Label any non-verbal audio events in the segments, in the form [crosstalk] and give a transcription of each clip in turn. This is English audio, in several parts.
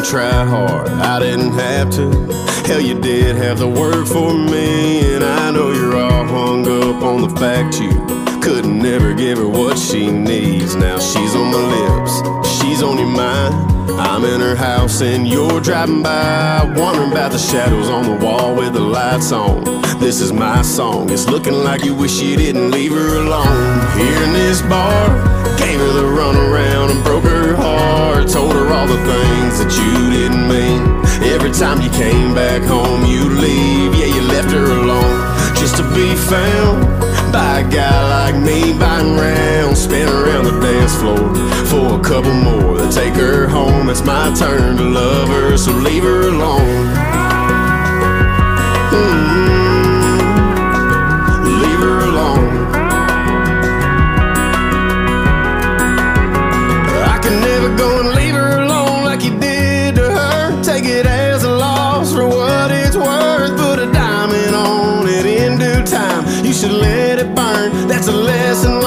didn't try hard, I didn't have to. Hell, you did have the work for me, and I know you're all hung up on the fact you couldn't never give her what she needs. Now she's on my lips, she's on your mind. I'm in her house and you're driving by, wondering about the shadows on the wall with the lights on. This is my song, it's looking like you wish you didn't leave her alone. Here in this bar gave her the runaround and broke her heart. Told her all the things that you didn't mean. Every time you came back home, you leave. Yeah, you left her alone just to be found by a guy like me. Buying round, spin around the dance floor for a couple more. Then take her home. It's my turn to love her, so leave her alone. a lesson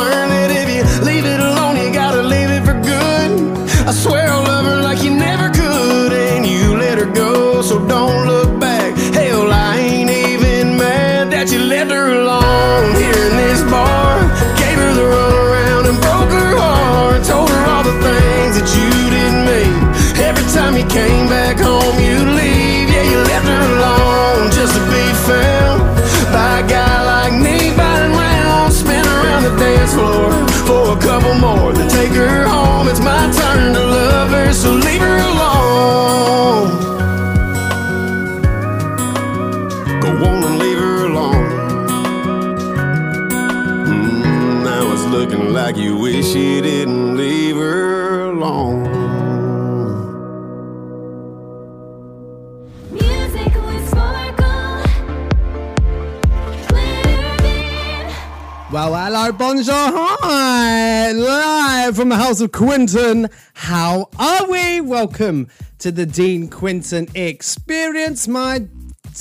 dance floor for a couple more. Then take her home. It's my turn to love her, so leave her alone. Go on and leave her alone. Mm, now it's looking like you wish you didn't leave her alone. Hello, bonjour, hi, live from the house of Quinton. How are we? Welcome to the Dean Quinton experience, my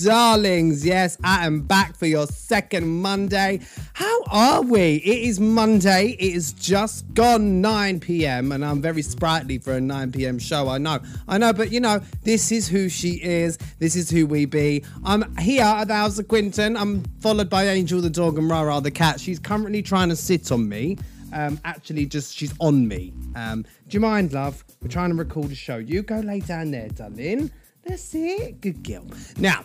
darlings. Yes, I am back for your second Monday. How are we? It is Monday. It is just gone 9 p.m. and I'm very sprightly for a 9 p.m. show. I know, I know, but you know, this is who she is. This is who we be. I'm here at the house of Quinton. I'm followed by Angel the dog and Rara the cat. She's currently trying to sit on me. Um, actually, just she's on me. Um, do you mind, love? We're trying to record a show. You go lay down there, darling. That's it. Good girl. Now,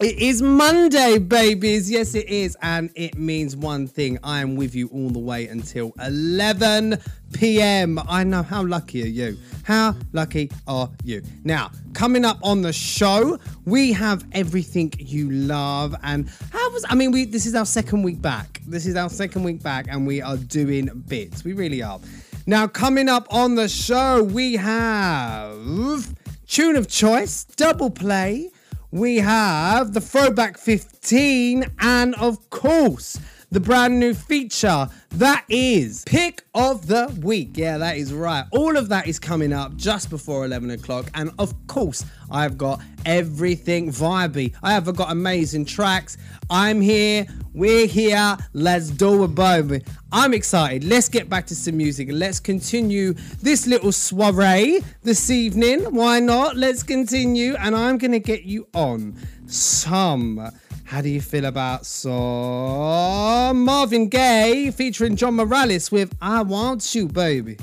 it is Monday, babies. Yes, it is. And it means one thing. I am with you all the way until 11 p.m. I know. How lucky are you? How lucky are you? Now, coming up on the show, we have everything you love. And how was, I mean, we this is our second week back. This is our second week back, and we are doing bits. We really are. Now, coming up on the show, we have tune of choice, double play we have the Throwback 15, and of course, the brand new feature that is Pick of the Week. Yeah, that is right. All of that is coming up just before 11 o'clock, and of course, I've got everything vibey. I have got amazing tracks. I'm here, we're here, let's do it, baby. I'm excited. Let's get back to some music let's continue this little soiree this evening. Why not? Let's continue, and I'm gonna get you on some. How do you feel about some Marvin Gaye featuring John Morales with I Want You, baby?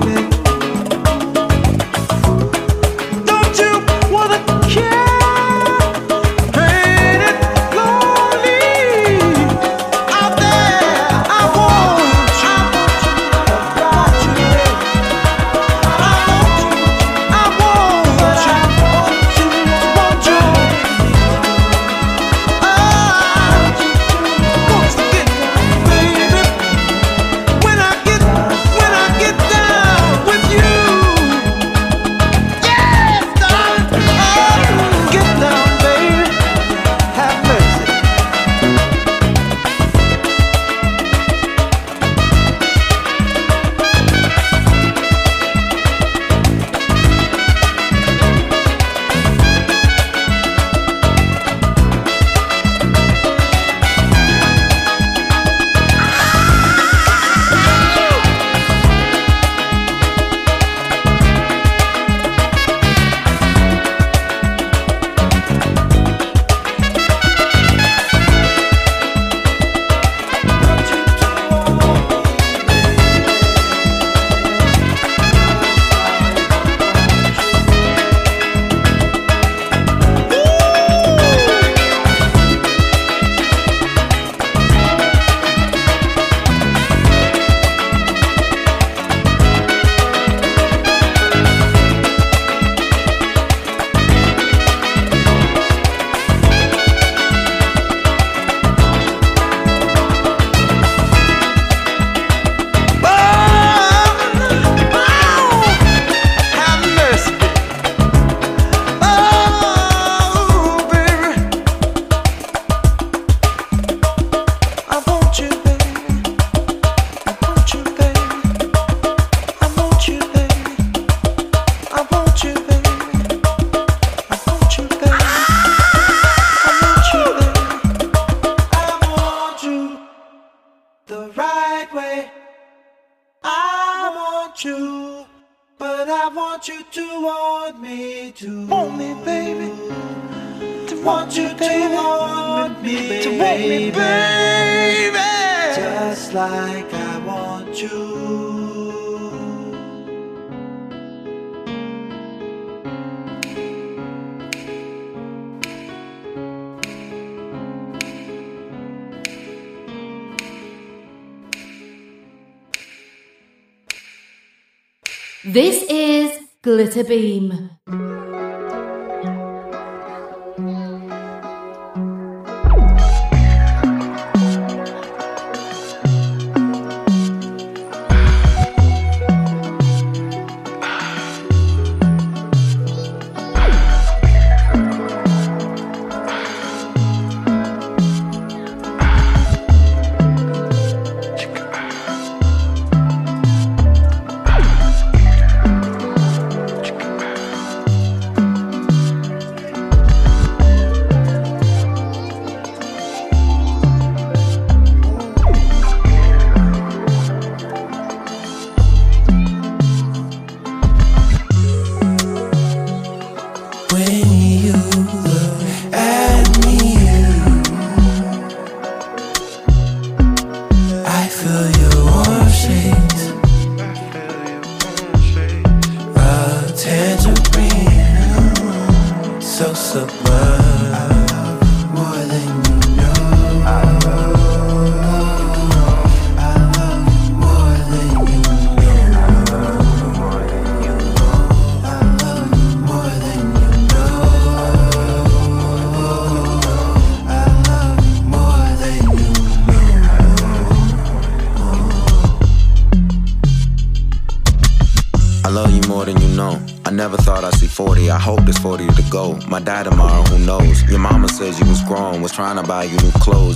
Baby.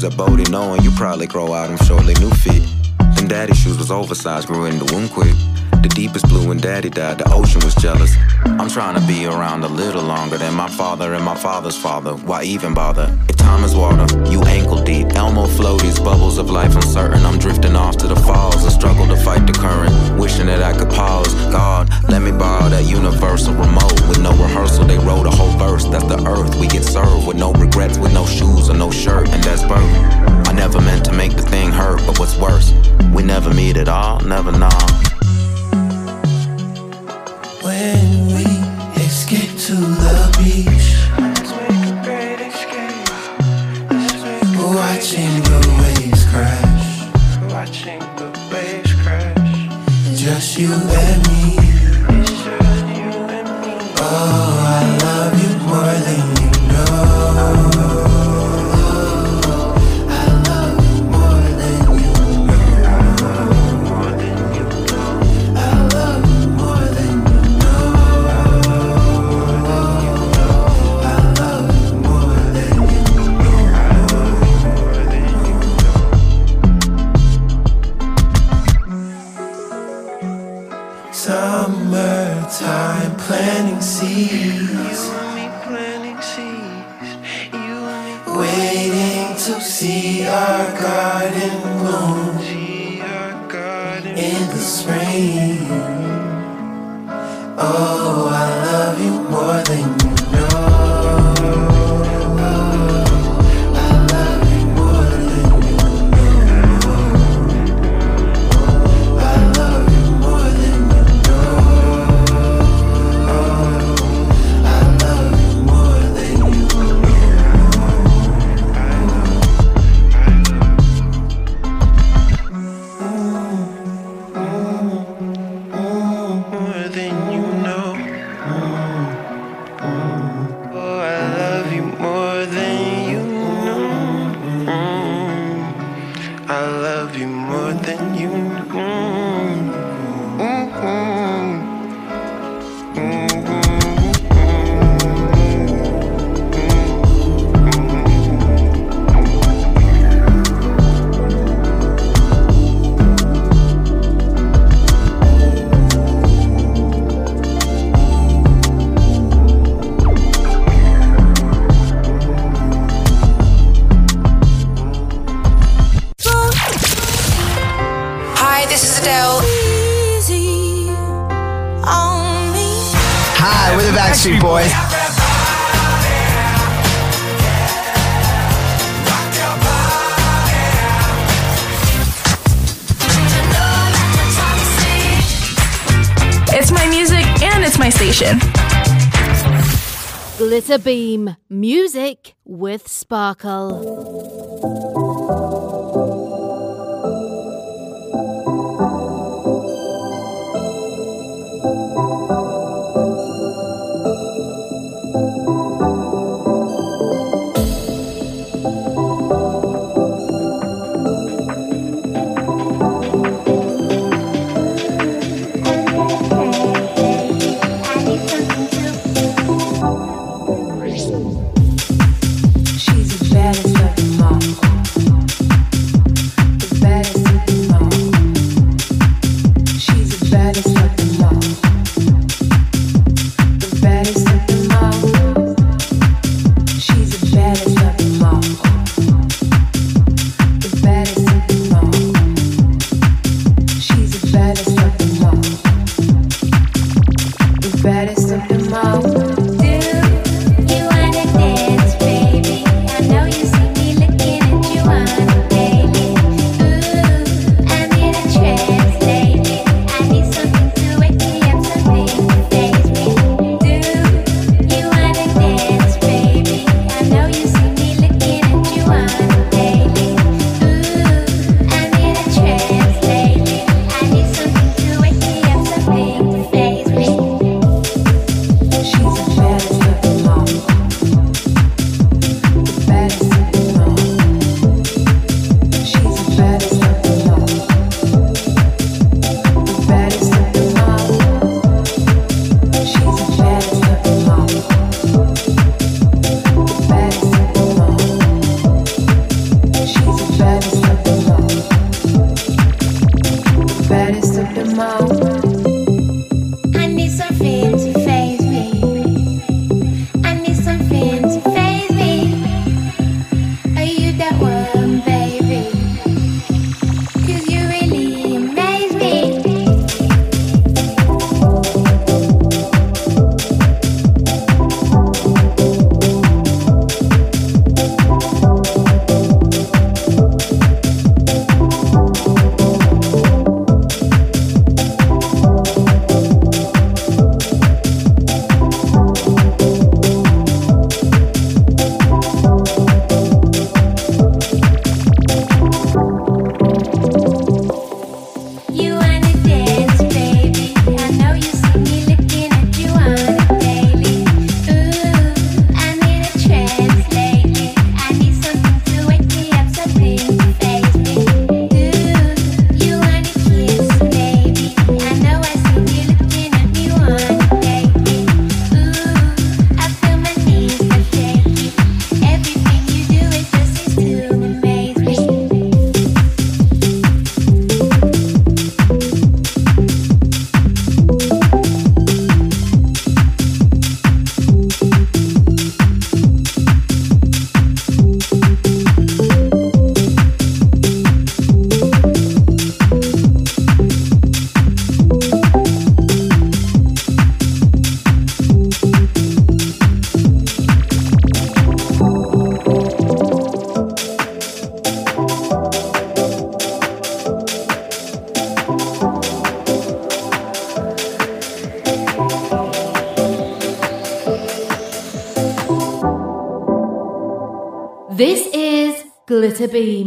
Clothes. At Bodie, knowing you probably grow out them shortly new fit. Them daddy shoes was oversized, grew in the womb quick. The deepest blue when daddy died, the ocean was jealous. I'm trying to be around a little longer than my father and my father's father. Why even bother? If time is water, you ankle deep. Elmo floaties, bubbles of life uncertain. I'm drifting off to the falls. I struggle to fight the current, wishing that I could pause. God, let me borrow that universal remote. With no rehearsal, they wrote a whole verse. That's the earth we get served with no regrets, with no shoes or no shirt, and that's birth. I never meant to make the thing hurt, but what's worse, we never meet at all, never know. The This is Adele. Easy on me. Hi, we're the Backstreet Boys. It's my music and it's my station. Glitter Beam, music with sparkle. to be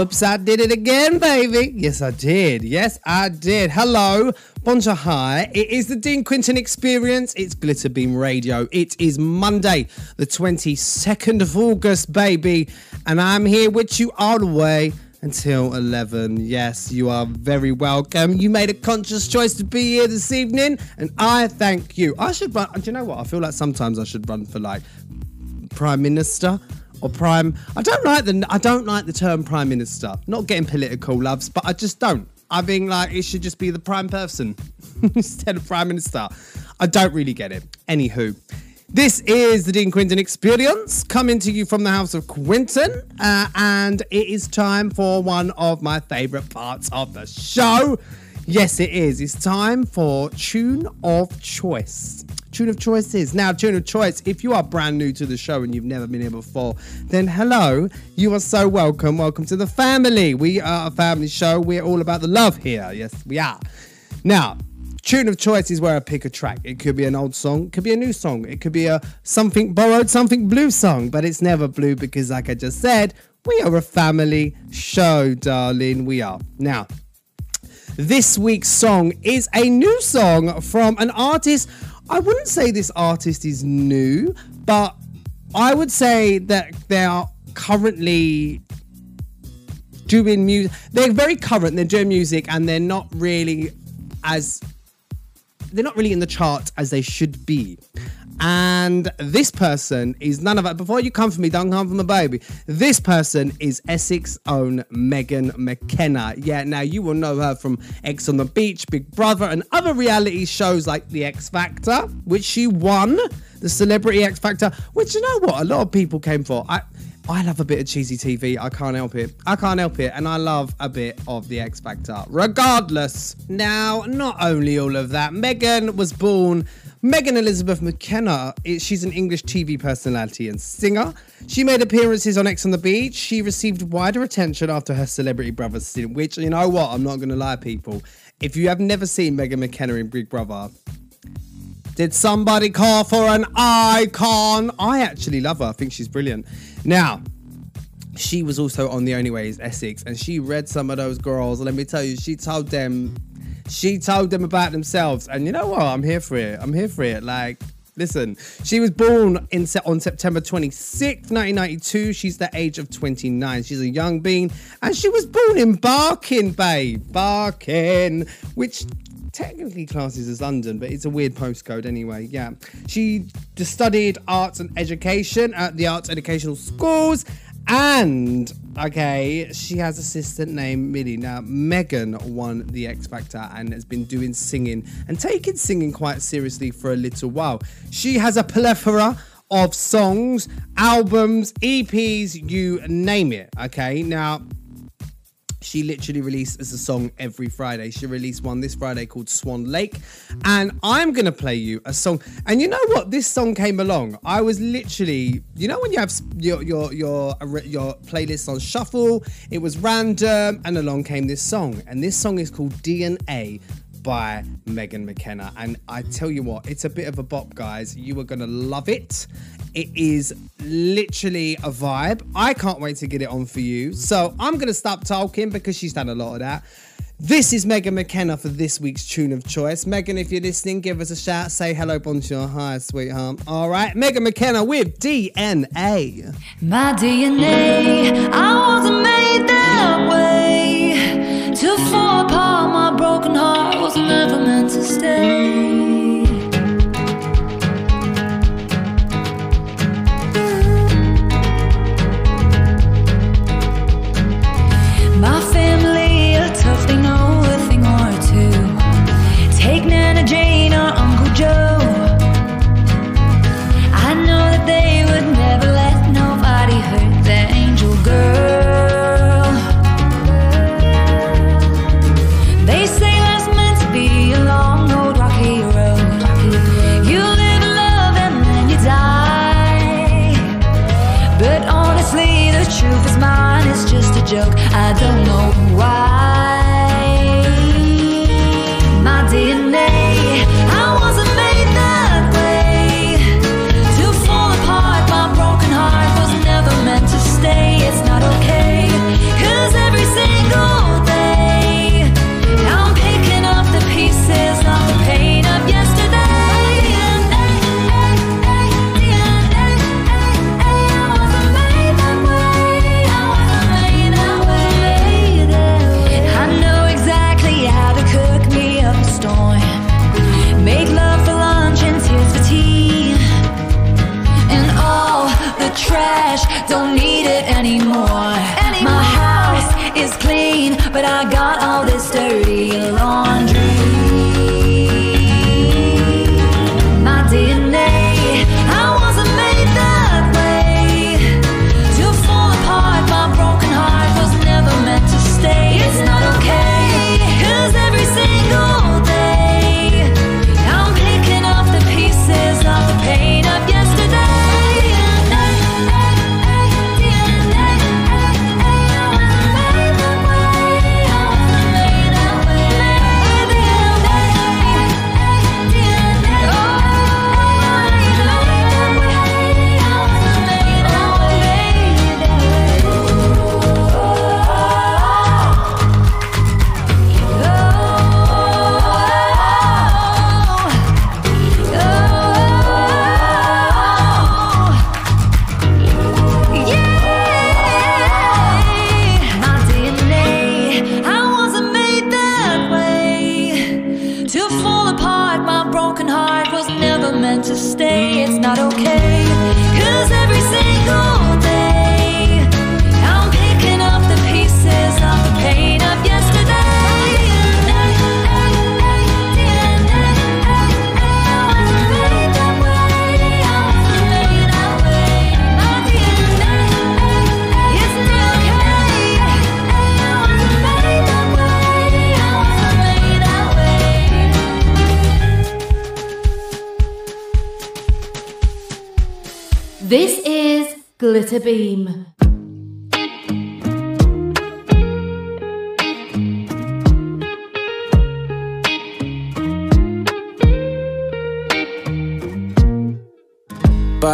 Oops, I did it again, baby. Yes, I did. Yes, I did. Hello, Bonjour, hi. It is the Dean Quinton Experience. It's Glitterbeam Radio. It is Monday, the 22nd of August, baby. And I'm here with you all the way until 11. Yes, you are very welcome. You made a conscious choice to be here this evening, and I thank you. I should run. Do you know what? I feel like sometimes I should run for like prime minister or prime I don't like the I don't like the term prime minister. Not getting political loves, but I just don't. I think like it should just be the prime person [laughs] instead of prime minister. I don't really get it. Anywho, this is the Dean Quinton Experience coming to you from the House of Quinton, uh, and it is time for one of my favourite parts of the show. Yes, it is. It's time for Tune of Choice. Tune of Choice is now Tune of Choice. If you are brand new to the show and you've never been here before, then hello, you are so welcome. Welcome to the family. We are a family show. We're all about the love here. Yes, we are. Now, Tune of choice is where I pick a track. It could be an old song, it could be a new song, it could be a something borrowed, something blue song, but it's never blue because, like I just said, we are a family show, darling. We are. Now, This week's song is a new song from an artist. I wouldn't say this artist is new, but I would say that they are currently doing music. They're very current. They're doing music, and they're not really as they're not really in the chart as they should be. And this person is none of that. Before you come for me, don't come for my baby. This person is Essex own Megan McKenna. Yeah, now you will know her from Ex on the Beach, Big Brother, and other reality shows like The X Factor, which she won, the Celebrity X Factor, which you know what? A lot of people came for. I I love a bit of cheesy TV. I can't help it. I can't help it. And I love a bit of the X Factor. Regardless. Now, not only all of that, Megan was born. Megan Elizabeth McKenna, she's an English TV personality and singer. She made appearances on Ex on the Beach. She received wider attention after her Celebrity Brothers stint, which, you know what, I'm not going to lie, people. If you have never seen Megan McKenna in Big Brother, did somebody call for an icon? I actually love her. I think she's brilliant. Now, she was also on The Only Way is Essex, and she read some of those girls. Let me tell you, she told them, she told them about themselves. And you know what? I'm here for it. I'm here for it. Like, listen, she was born in on September 26th, 1992. She's the age of 29. She's a young bean, and she was born in Barking, babe. Barking, which technically classes as London, but it's a weird postcode anyway. Yeah. She studied arts and education at the arts educational schools. And okay, she has a sister named Millie. Now, Megan won the X Factor and has been doing singing and taking singing quite seriously for a little while. She has a plethora of songs, albums, EPs, you name it. Okay, now she literally releases a song every Friday. She released one this Friday called Swan Lake. And I'm going to play you a song. And you know what? This song came along. I was literally, you know, when you have your, your, your, your playlist on shuffle, it was random, and along came this song. And this song is called DNA by Megan McKenna. And I tell you what, it's a bit of a bop, guys. You are going to love it. It is literally a vibe. I can't wait to get it on for you. So I'm going to stop talking because she's done a lot of that. This is Megan McKenna for this week's tune of choice. Megan, if you're listening, give us a shout. Say hello, bonjour, hi, sweetheart. All right, Megan McKenna with DNA. My DNA, I wasn't made that way.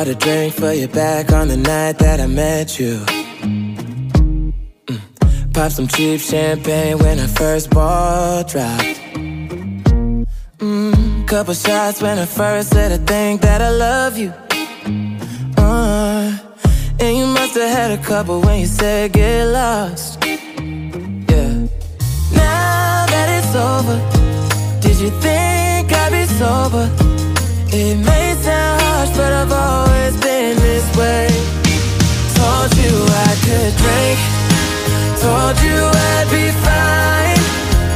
Bought a drink for you back on the night that I met you. Mm. Pop some cheap champagne when I first ball dropped. Mm. Couple shots when I first said I think that I love you. Uh, and you must have had a couple when you said get lost. Yeah. Now that it's over, did you think I'd be sober? It may harsh, but I've always been this way. Told you I could drink, told you I'd be fine.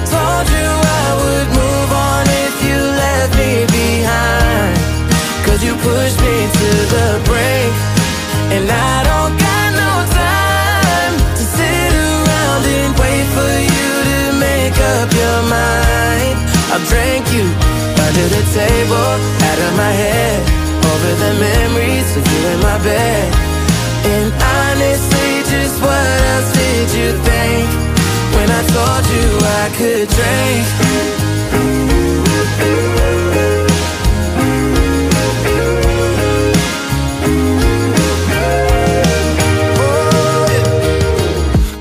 Told you I would move on if you left me behind. Cause you pushed me to the brink, and I don't got no time to sit around and wait for you to make up your mind. I drank you under the table, out of my head, over the memories of you in my bed. And honestly, just what else did you think when I told you I could drink?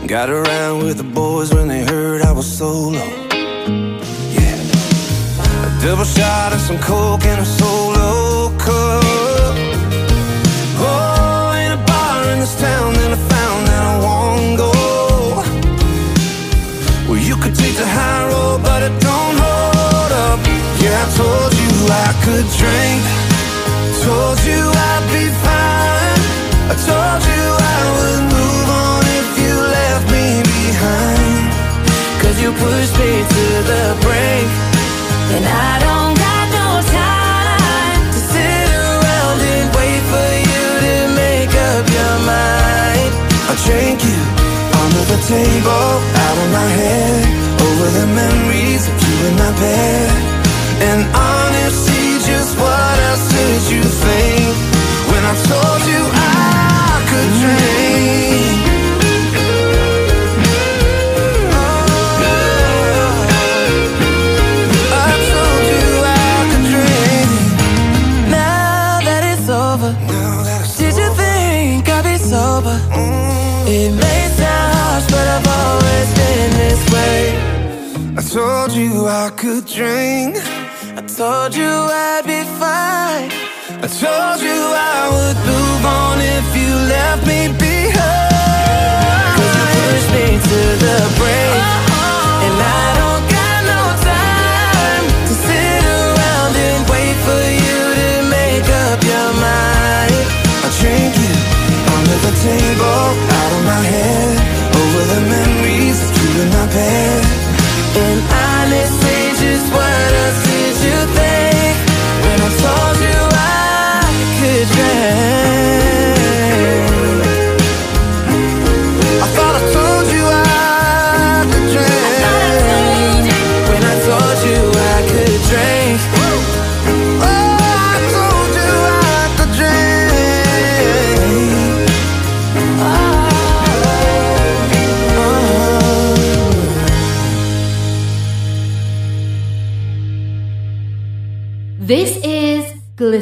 Got around with the boys when they heard I was solo. Yeah. A double shot of some coke and a solo told you I could drink. Told you I'd be fine. I told you I would move on if you left me behind. Cause you pushed me to the brink. And I don't got no time to sit around and wait for you to make up your mind. I drank you under the table, out of my head, over the memories of you in my bed. And honestly, just what else did you think when I told you I could drink? I told you I could drink. Now that it's over, did you think I'd be sober? Mm. It may sound harsh, but I've always been this way. I told you I could drink. I told you I'd be fine. I told you I would move on if you left me behind. Cause you pushed me to the brink. Uh-huh. And I don't got no time to sit around and wait for you to make up your mind. I drink you under the table, out of my head, over the memories in my bed.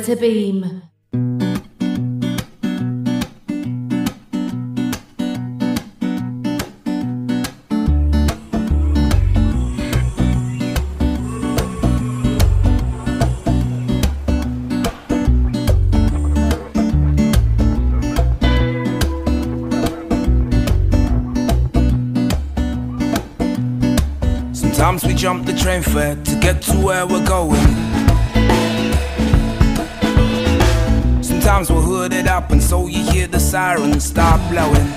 Glitter Beam. Sometimes we jump the train fare to get to where we're so you hear the sirens start blowing.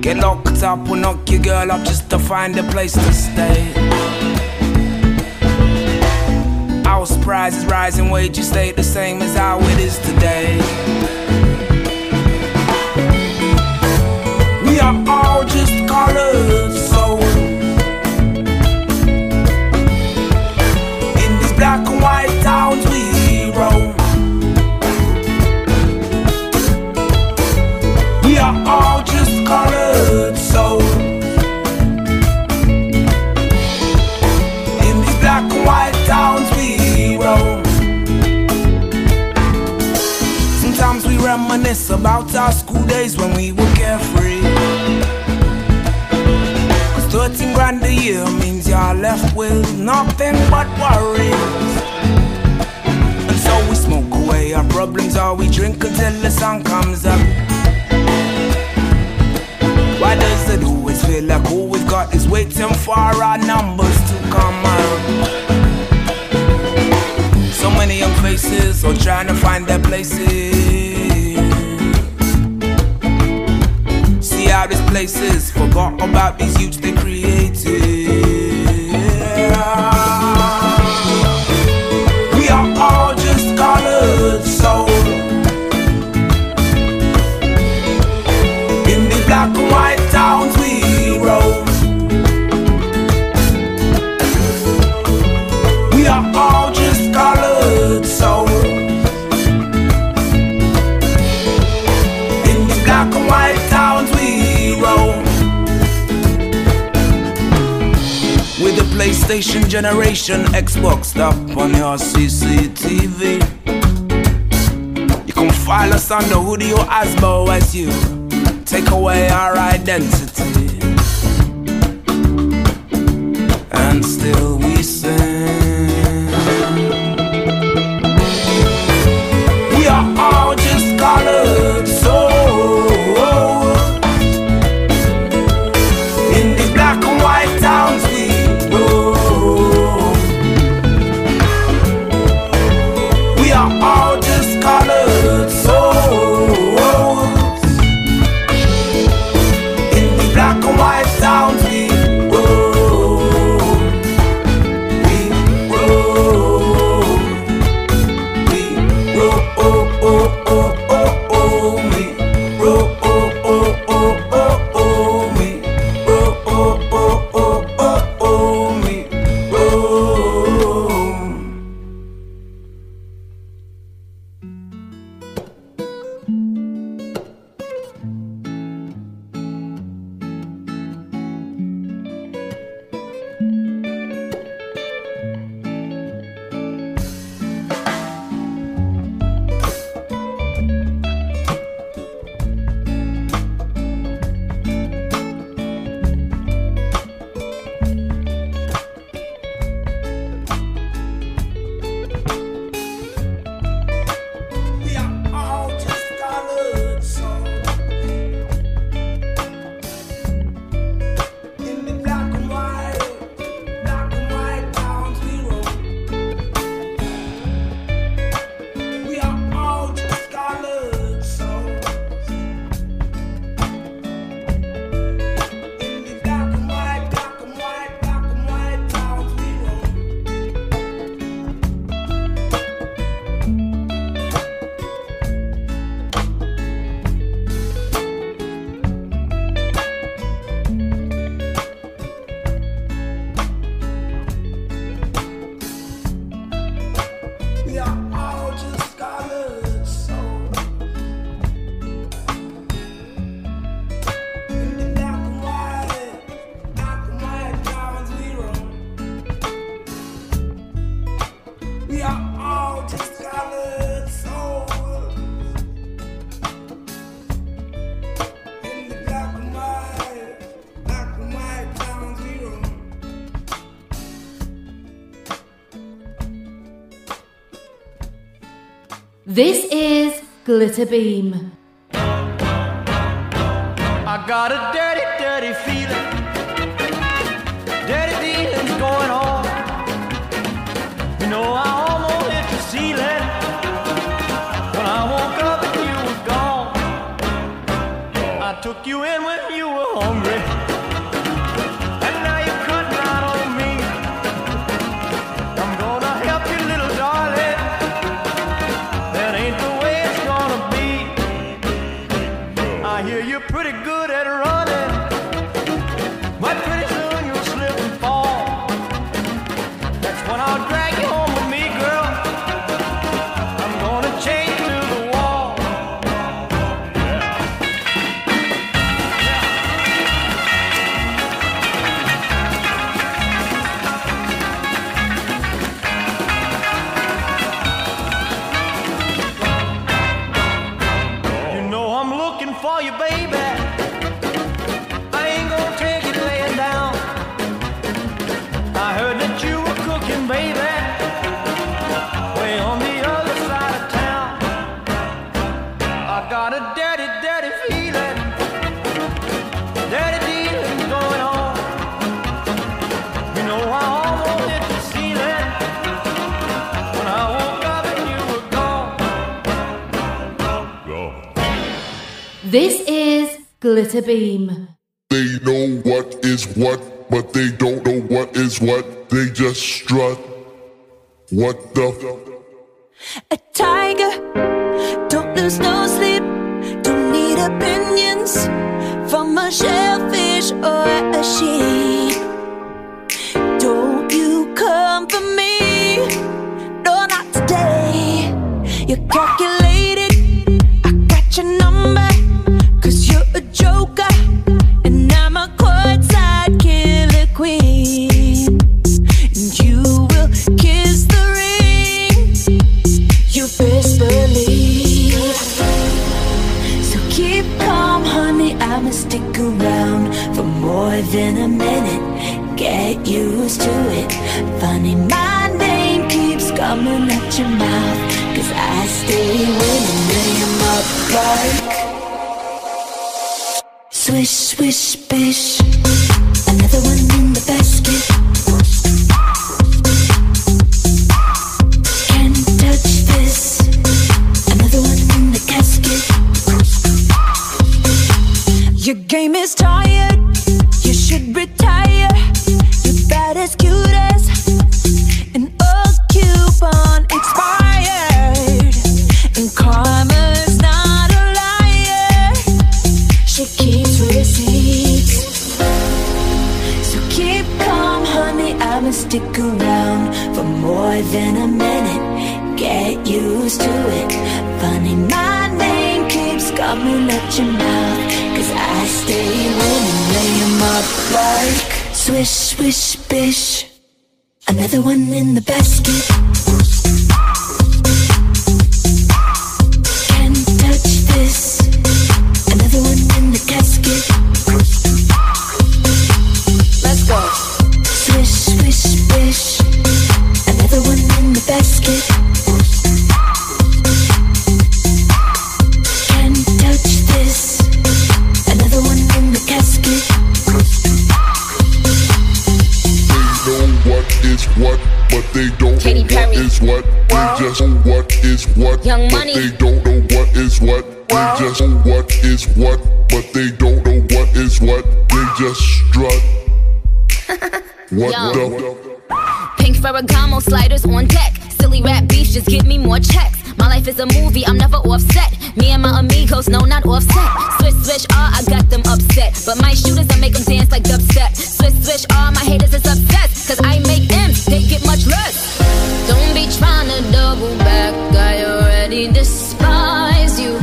Get locked up, we'll knock your girl up just to find a place to stay. House prices rising, wages stay the same as how it is today. We are all just colored with nothing but worries. And so we smoke away our problems or we drink until the sun comes up. Why does it always feel like all we've got is waiting for our numbers to come out? So many young faces are trying to find their places. See how this place is, forgot about these youths they created. PlayStation generation, Xbox up on your CCTV. You can file us under Hoodie or Asbo as you take away our identity. Glitter Beam. I got a dirty, dirty feeling. Dirty feelings going on. You know, I almost hit the ceiling. When I woke up and you were gone. I took you in when you This is Glitter Beam. They know what is what, but they don't know what is what. They just strut. What the? A tiger, don't lose no sleep. Don't need opinions from a shellfish or a sheep. Don't you come for me? No, not today. You're calculated. More than a minute. Get used to it. Funny, my name keeps coming at your mouth. Cause I stay winning, 'em up like. Swish, swish, bish. Another one in the basket. Can't touch this. Another one in the casket. Your game is tired. Retire. You're bad as cute as an old coupon expired. And karma's not a liar. She keeps receipts. So keep calm, honey. I'ma stick around for more than a minute. Get used to it. Funny, my name keeps coming at your. Like swish, swish, bish. Another one in the basket. Is what, Young but Money. they don't know what is what. They just know what is what, but they don't know what is what. They just strut. [laughs] What Yo. the? Pink Ferragamo sliders on deck. Silly rap beefs just give me more checks. My life is a movie, I'm never offset. Me and my amigos, no, not offset. Switch, switch, ah, I got them upset. But my shooters, I make them dance like dubstep. Switch, switch, ah, my haters is obsessed. Cause I make M's, they get much already despise you.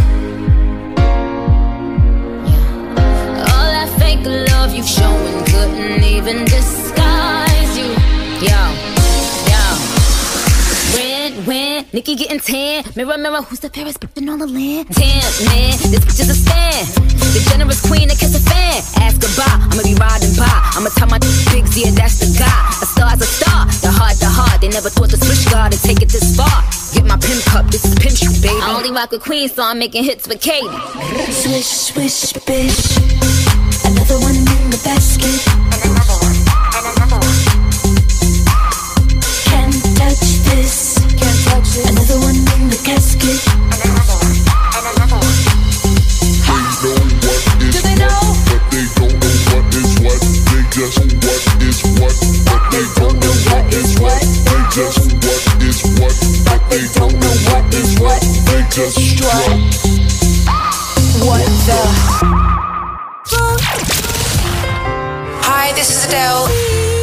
All that fake love you showing couldn't even disguise Nicki getting tan. Mirror, mirror, who's the fairest bitch in all the land? Damn, man, this bitch is a fan. The generous queen that kiss a fan. Ask goodbye, I'ma be riding by. I'ma tell my big yeah, that's the guy. A star's a star, the heart, the heart. They never taught the switch guard to take it this far. Get my pimp cup, this is pimp shoe, baby. I only rock with queen, so I'm making hits with Katy. Swish, swish, bitch. Another one in the basket. Can't touch this. Can't touch it. Another one in the casket. Do they know? What, they don't know what is what. They just what is what. But they don't know what is what. They just what. What the? Hi, this is Adele.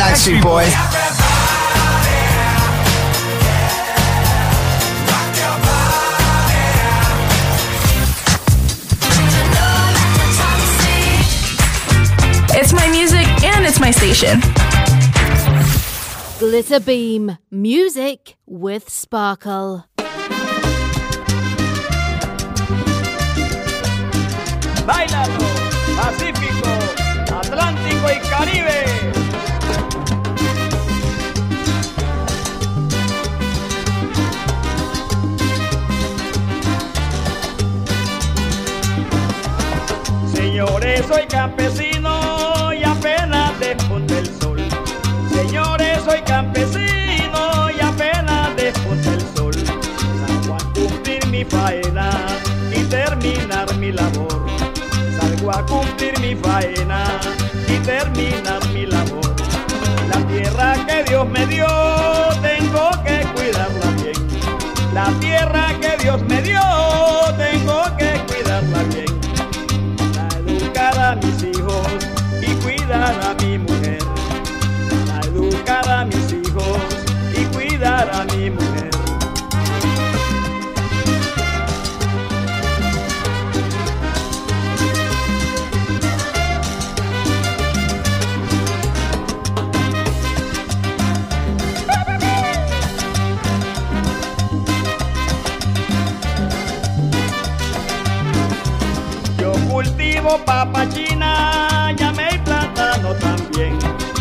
Backstreet Boys. It's my music and it's my station. Glitter Beam Music with Sparkle. Bailalo, Pacífico, Atlántico y Caribe. Señores, soy campesino y apenas despunta el sol. Señores, soy campesino y apenas despunta el sol. Salgo a cumplir mi faena y terminar mi labor. Salgo a cumplir mi faena y terminar mi labor. La tierra que Dios me dio, tengo que cuidarla bien. La tierra a mi mujer. Para educar a mis hijos y cuidar a mi mujer. Yo cultivo papa china, llame y también.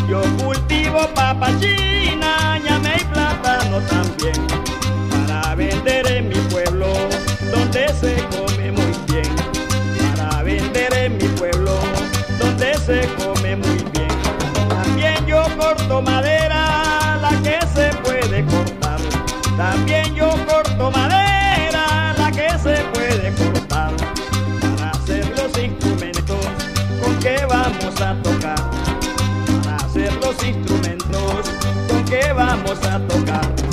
Yo cultivo papa china, y plátano también. Para vender en mi pueblo, donde se come muy bien. Para vender en mi pueblo, donde se come muy bien. También yo corto madera, la que se puede cortar. También yo corto madera, la que se puede cortar para hacer los instrumentos con que vamos a tocar. Instrumentos con que vamos a tocar.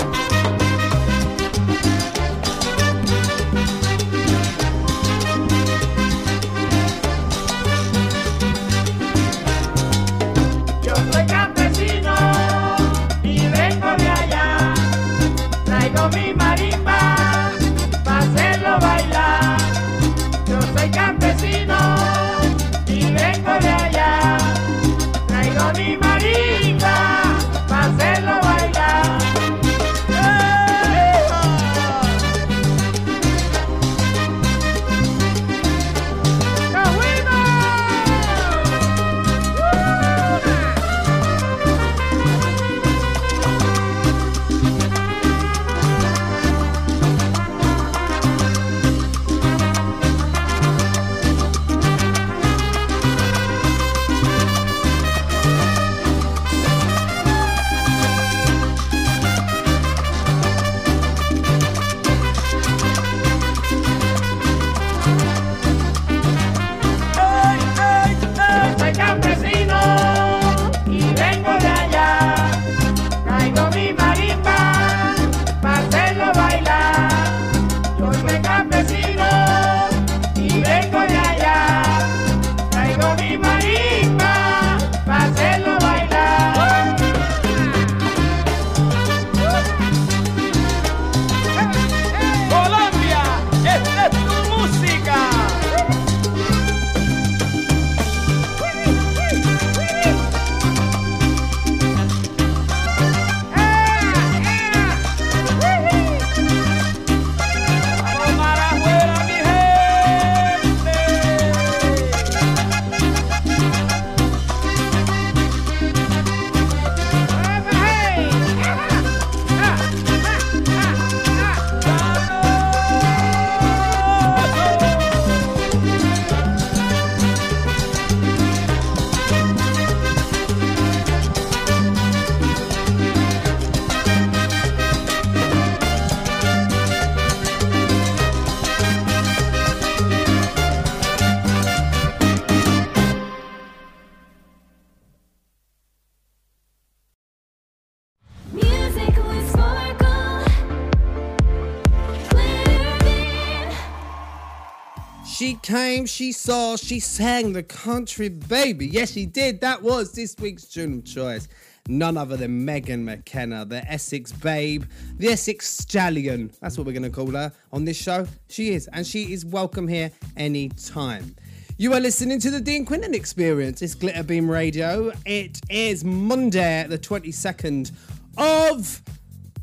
Came, she saw, she sang the country baby. Yes, she did. That was this week's tune of choice. None other than Megan McKenna, the Essex babe, the Essex stallion. That's what we're going to call her on this show. She is, and she is welcome here anytime. You are listening to the Dean Quinton Experience. It's Glitterbeam Radio. It is Monday, the 22nd of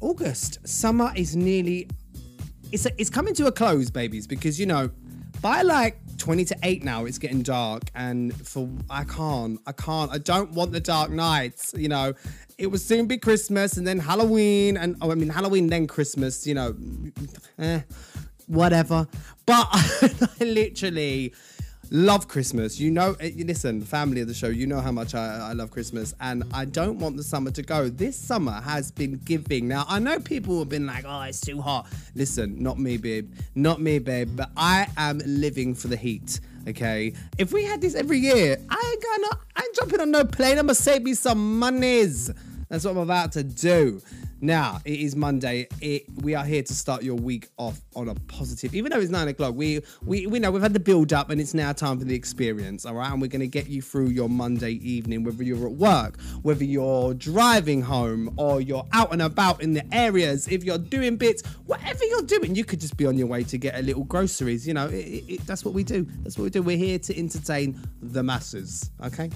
August. Summer is nearly it's it's coming to a close, babies, because you know, by like 20 to 8 now, it's getting dark, and for I can't, I can't, I don't want the dark nights, you know. It will soon be Christmas and then Halloween, and oh, I mean Halloween, then Christmas, you know, eh, whatever. But [laughs] I literally love Christmas. You know, eh, listen, family of the show, you know how much I, I love Christmas, and I don't want the summer to go. This summer has been giving. Now, I know people have been like, oh, it's too hot. Listen, not me, babe. Not me, babe, but I am living for the heat. Okay, if we had this every year, I ain't gonna, I ain't jumping on no plane. I'm gonna save me some monies. That's what I'm about to do. Now it is Monday. It, we are here to start your week off on a positive. Even though it's nine o'clock, we we we know we've had the build up, and it's now time for the experience. All right, and we're going to get you through your Monday evening, whether you're at work, whether you're driving home, or you're out and about in the areas. If you're doing bits, whatever you're doing, you could just be on your way to get a little groceries. You know, it, it, that's what we do. That's what we do. We're here to entertain the masses. Okay.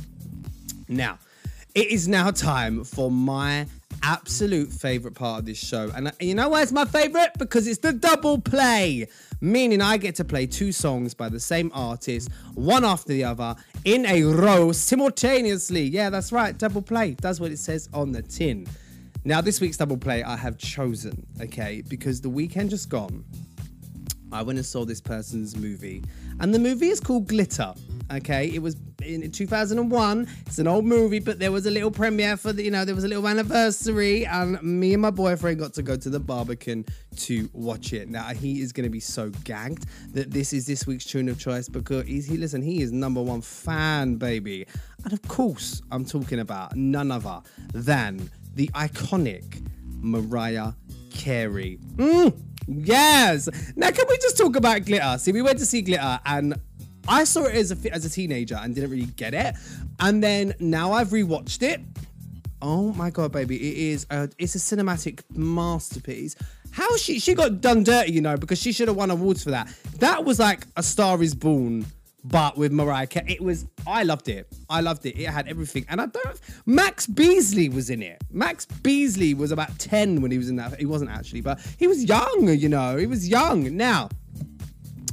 Now, it is now time for my absolute favorite part of this show. And uh, you know why it's my favorite? Because it's the double play, meaning I get to play two songs by the same artist, one after the other, in a row simultaneously. Yeah, that's right, double play. That's what it says on the tin. Now, this week's double play I have chosen, okay, because the weekend just gone. I went and saw this person's movie, and the movie is called Glitter. Okay, it was in 2001. It's an old movie, but there was a little premiere for the, you know, there was a little anniversary, and me and my boyfriend got to go to the Barbican to watch it. Now he is going to be so gagged that this is this week's tune of choice because he's he listen, he is number one fan, baby, and of course I'm talking about none other than the iconic Mariah Carey. Mm, yes. Now, can we just talk about glitter? See, we went to see glitter, and I saw it as a as a teenager and didn't really get it, and then now I've rewatched it. Oh my god, baby! It is a it's a cinematic masterpiece. How she she got done dirty, you know, because she should have won awards for that. That was like a Star Is Born, but with Mariah Carey. It was. I loved it. I loved it. It had everything, and I don't. Max Beesley was in it. Max Beesley was about ten when he was in that. He wasn't actually, but he was young. You know, he was young. Now.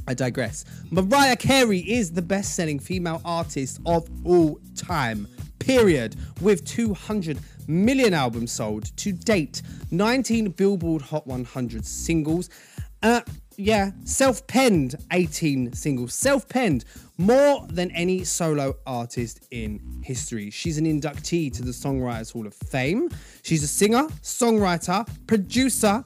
I digress. Mariah Carey is the best selling female artist of all time, period, with 200 million albums sold to date, 19 Billboard Hot 100 singles. Uh, yeah, self penned 18 singles, self penned more than any solo artist in history. She's an inductee to the Songwriters Hall of Fame. She's a singer, songwriter, producer,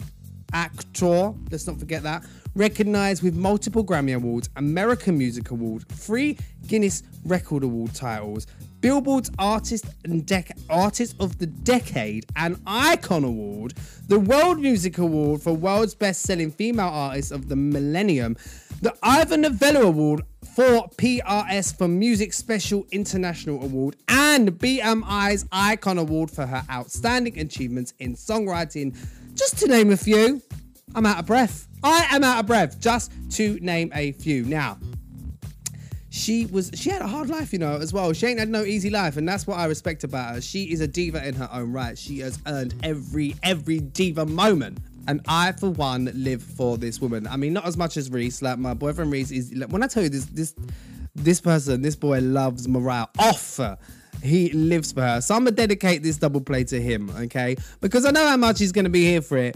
actor, let's not forget that, recognized with multiple Grammy Awards, American Music Award, three Guinness Record Award titles, Billboard's Artist and Dec- Artist of the Decade and Icon Award, the World Music Award for World's Best Selling Female Artist of the Millennium, the Ivor Novello Award for PRS for Music Special International Award, and BMI's Icon Award for her outstanding achievements in songwriting, just to name a few. I'm out of breath. I am out of breath, just to name a few. Now, she was she had a hard life, you know, as well. She ain't had no easy life, and that's what I respect about her. She is a diva in her own right. She has earned every every diva moment. And I, for one, live for this woman. I mean, not as much as Reese. Like my boyfriend Reese is. Like, when I tell you this, this, this person, this boy loves Mariah off. He lives for her. So I'm gonna dedicate this double play to him, okay? Because I know how much he's gonna be here for it.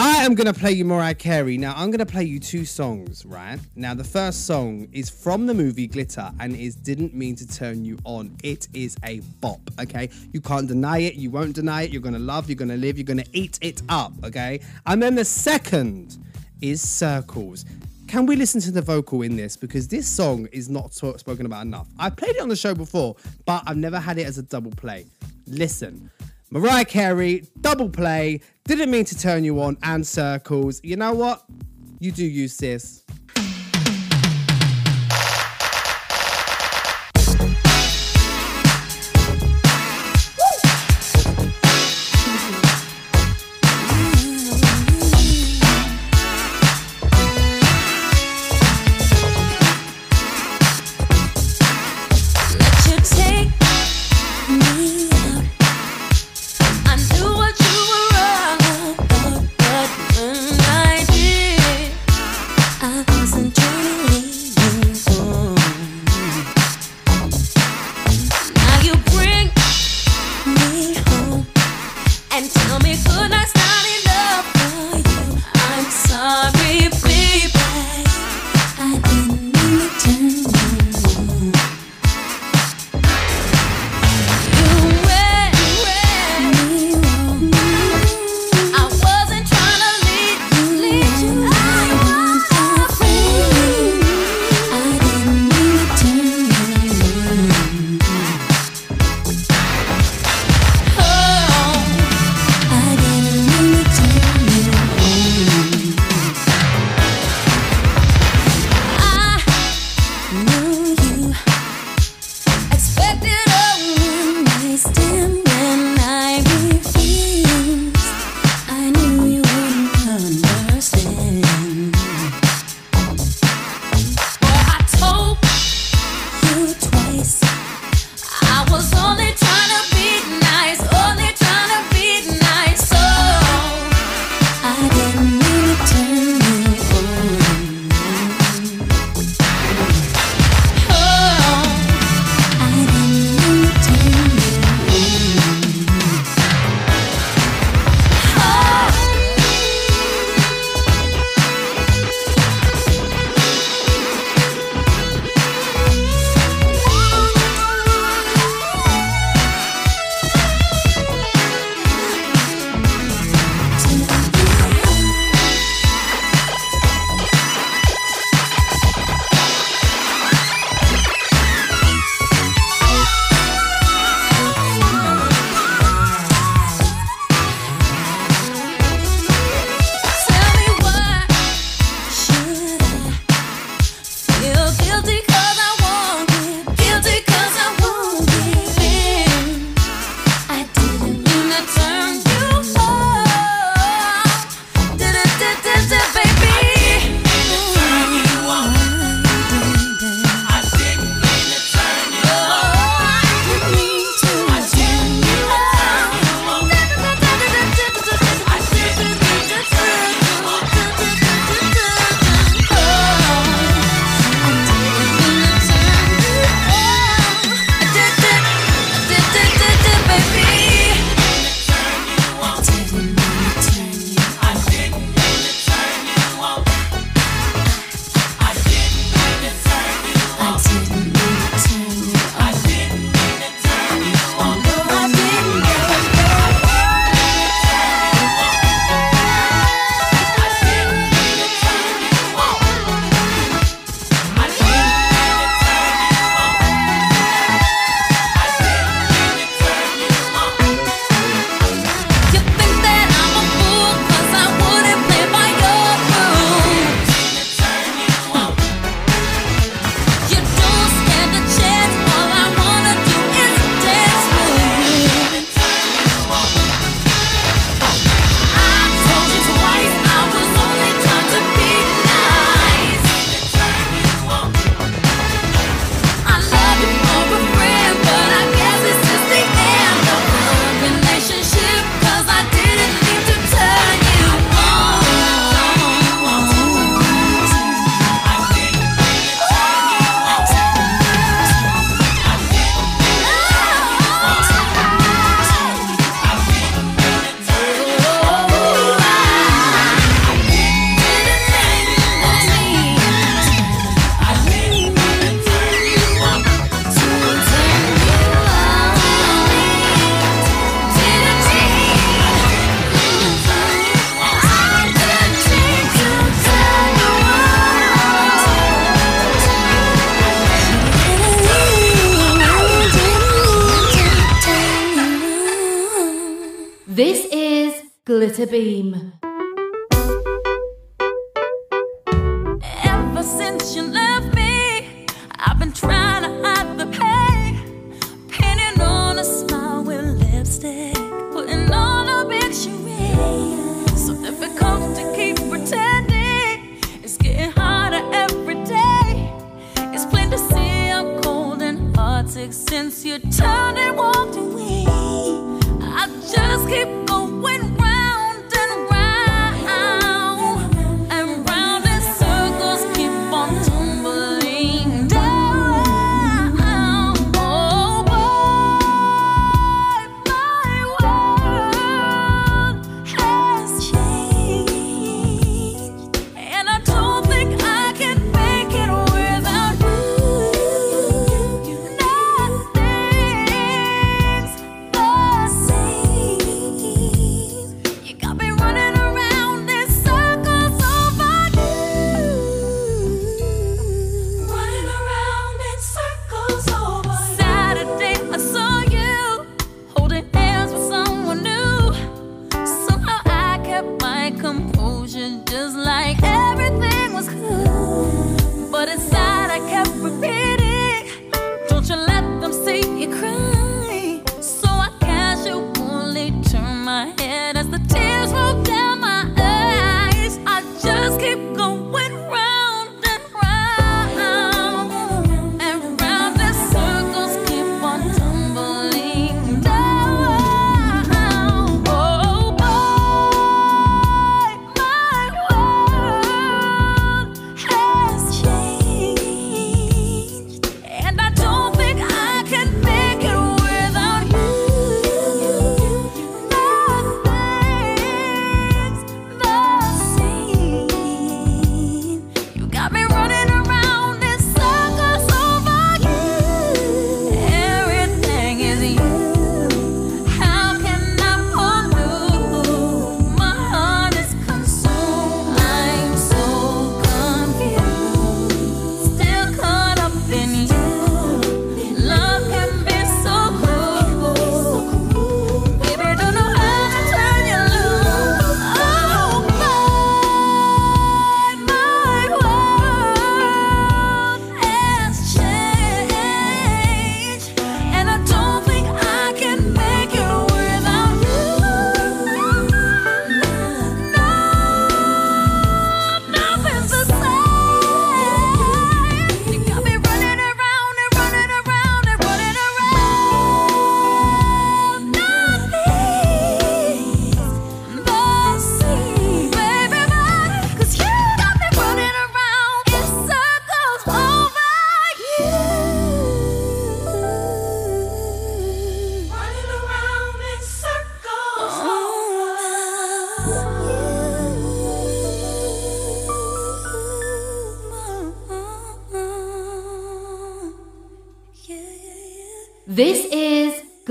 I am gonna play you Mariah Carey. Now I'm gonna play you two songs, right? Now the first song is from the movie Glitter and is Didn't Mean to Turn You On. It is a bop, okay? You can't deny it, you won't deny it, you're gonna love, you're gonna live, you're gonna eat it up, okay? And then the second is Circles. Can we listen to the vocal in this? Because this song is not spoken about enough. I've played it on the show before, but I've never had it as a double play. Listen. Mariah Carey, double play, didn't mean to turn you on, and circles. You know what? You do use this.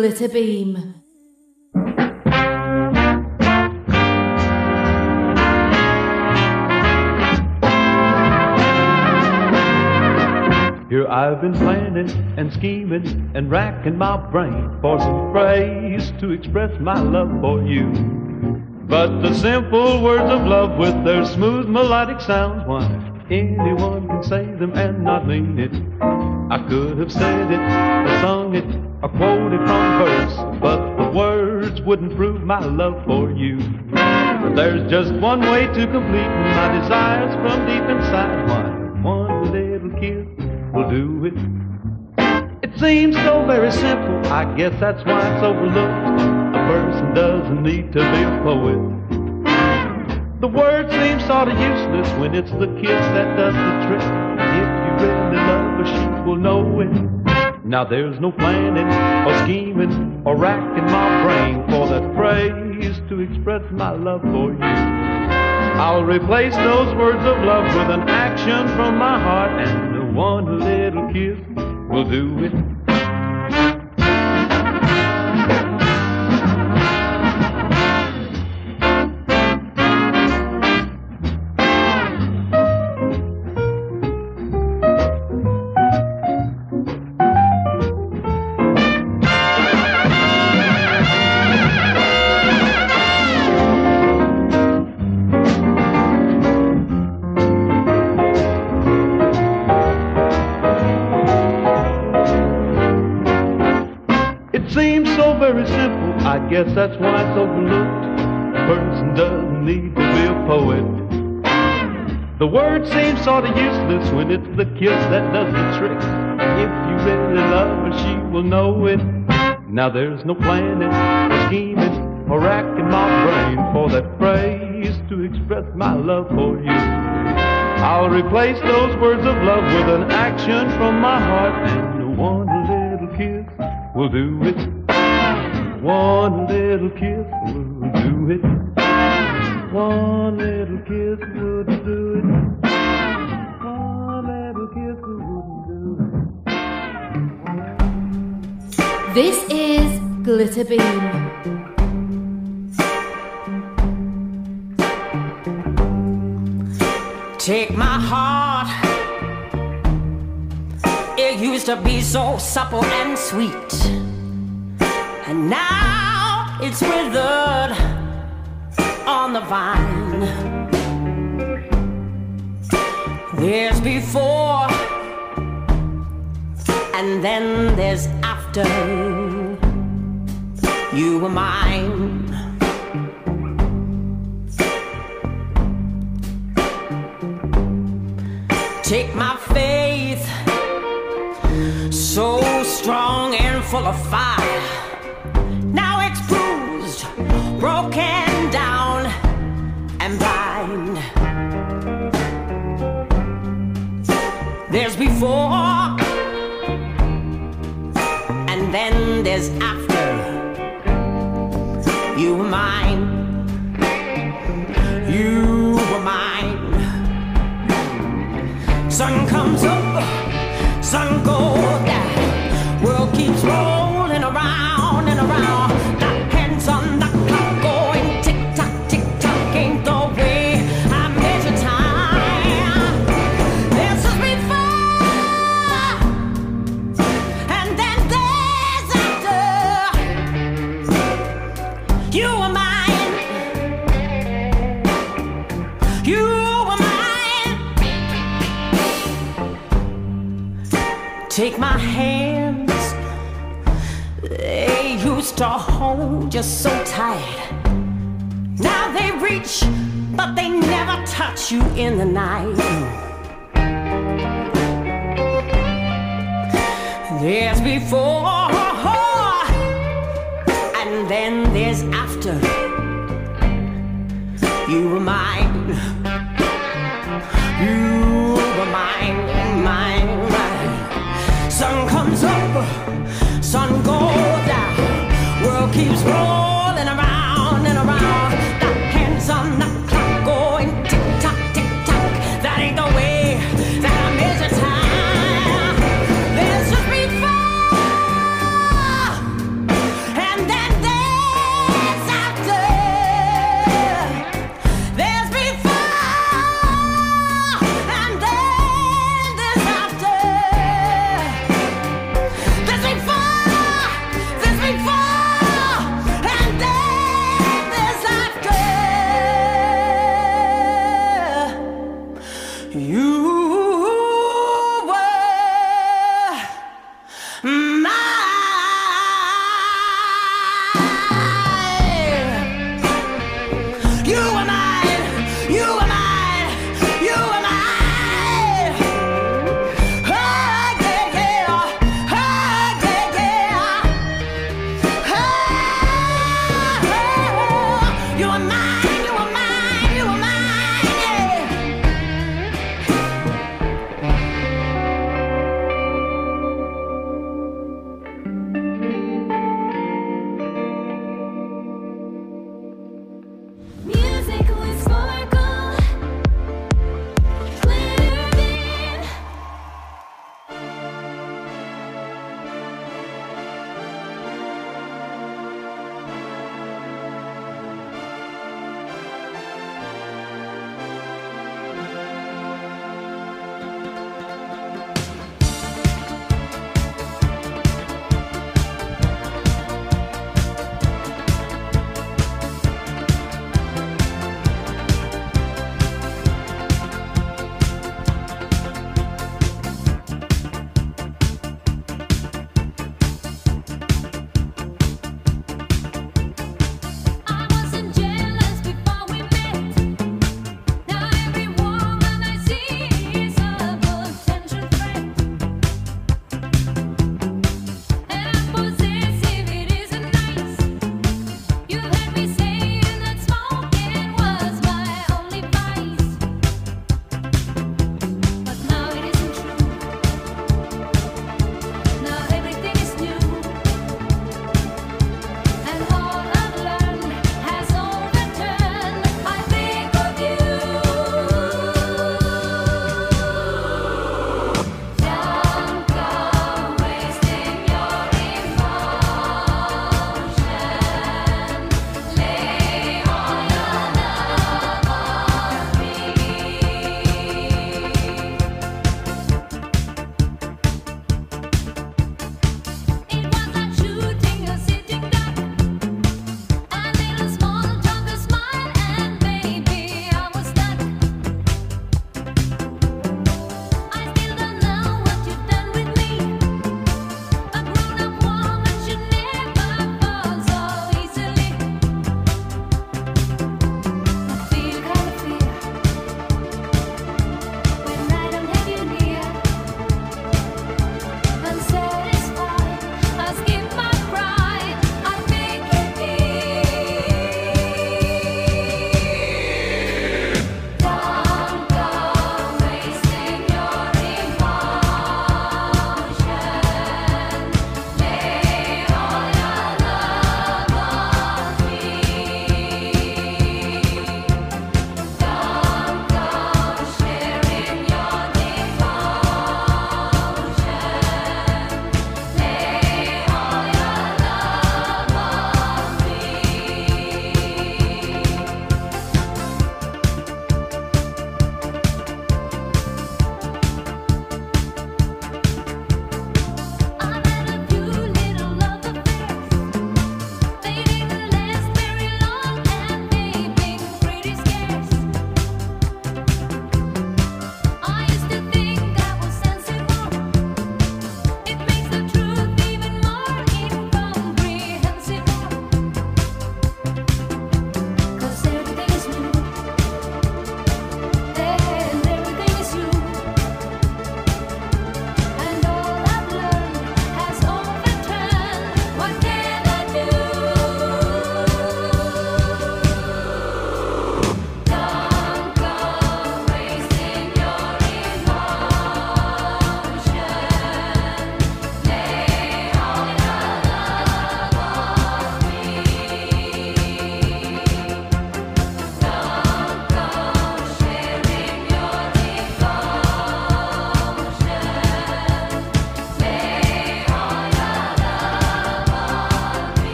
Glitterbeam. Here I've been planning and scheming and racking my brain for some phrase to express my love for you. But the simple words of love with their smooth melodic sounds, why anyone can say them and not mean it. I could have said it, or sung it, or quoted from wouldn't prove my love for you. But there's just one way to complete my desires from deep inside. Why, one little kiss will do it. It seems so very simple. I guess that's why it's overlooked. A person doesn't need to be a poet. The word seems sort of useless when it's the kiss that does the trick. If you really love her, she will know it. Now there's no planning or scheming or racking my brain for phrase to express my love for you. I'll replace those words of love with an action from my heart, and one little kiss will do it. Sort of useless when it's the kiss that does the trick. If you really love her, she will know it. Now there's no planning or scheming or racking my brain for that phrase to express my love for you. I'll replace those words of love with an action from my heart, and one little kiss will do it. One little kiss will do it. One Glitterbeam. Take my heart. It used to be so supple and sweet. And now it's withered on the vine. There's before, and then there's after. You were mine. Take my faith, so strong and full of fire. Now it's bruised, broken down, and blind. There's before, and then there's after. You were mine. You were mine. Sun comes up, sun goes to hold you so tight. Now they reach, but they never touch you in the night. There's before, and then there's after. You were mine. You were mine, mine, mine. Sun comes keeps rolling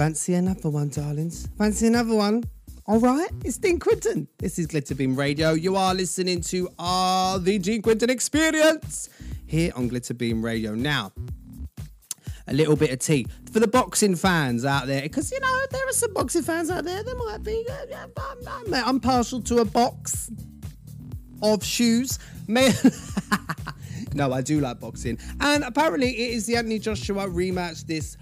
Fancy another one, darlings? Fancy another one? All right, it's Dean Quinton. This is Glitterbeam Radio. You are listening to uh, the Dean Quinton Experience here on Glitterbeam Radio. Now, a little bit of tea for the boxing fans out there, because you know there are some boxing fans out there. There might be. uh, yeah, I'm, I'm, I'm partial to a box of shoes. May- [laughs] no, I do like boxing, and apparently it is the Anthony Joshua rematch this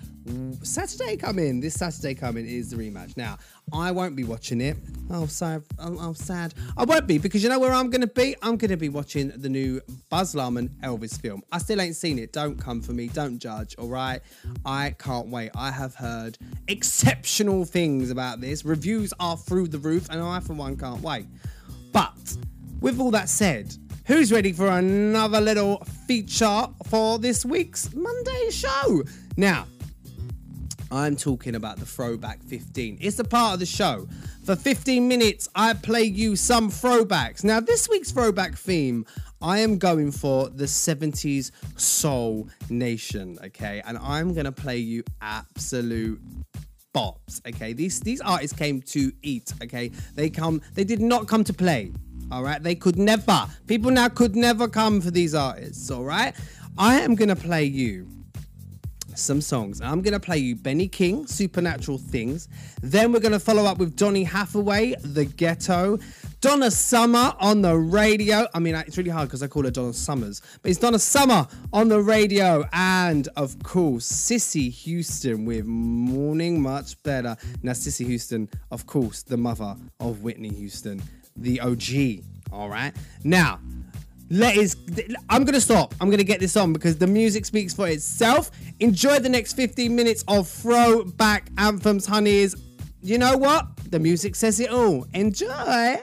Saturday coming. This Saturday coming is the rematch. Now, I won't be watching it. Oh, sorry. I'm, I'm sad. I won't be because you know where I'm going to be? I'm going to be watching the new Baz Luhrmann Elvis film. I still ain't seen it. Don't come for me. Don't judge, all right? I can't wait. I have heard exceptional things about this. Reviews are through the roof, and I, for one, can't wait. But with all that said, who's ready for another little feature for this week's Monday show? Now, I'm talking about the Throwback 15. It's a part of the show. For 15 minutes, I play you some throwbacks. Now, this week's throwback theme, I am going for the 70s Soul Nation, okay? And I'm to play you absolute bops, okay? These these artists came to eat, okay? They come they did not come to play. All right? They could never. People now could never come for these artists, all right? I am going to play you some songs. I'm going to play you Benny King, Supernatural Things. Then we're going to follow up with Donny Hathaway, The Ghetto. Donna Summer on the radio. I mean, it's really hard because I call her Donna Summers, but it's Donna Summer on the radio. And of course, Cissy Houston with Morning Much Better. Now, Cissy Houston, of course, the mother of Whitney Houston, the OG. All right. Now, let us i'm gonna stop. I'm gonna get this on because the music speaks for itself. Enjoy the next 15 minutes of throwback anthems honeys. You know what? The music says it all. Enjoy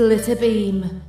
Glitterbeam.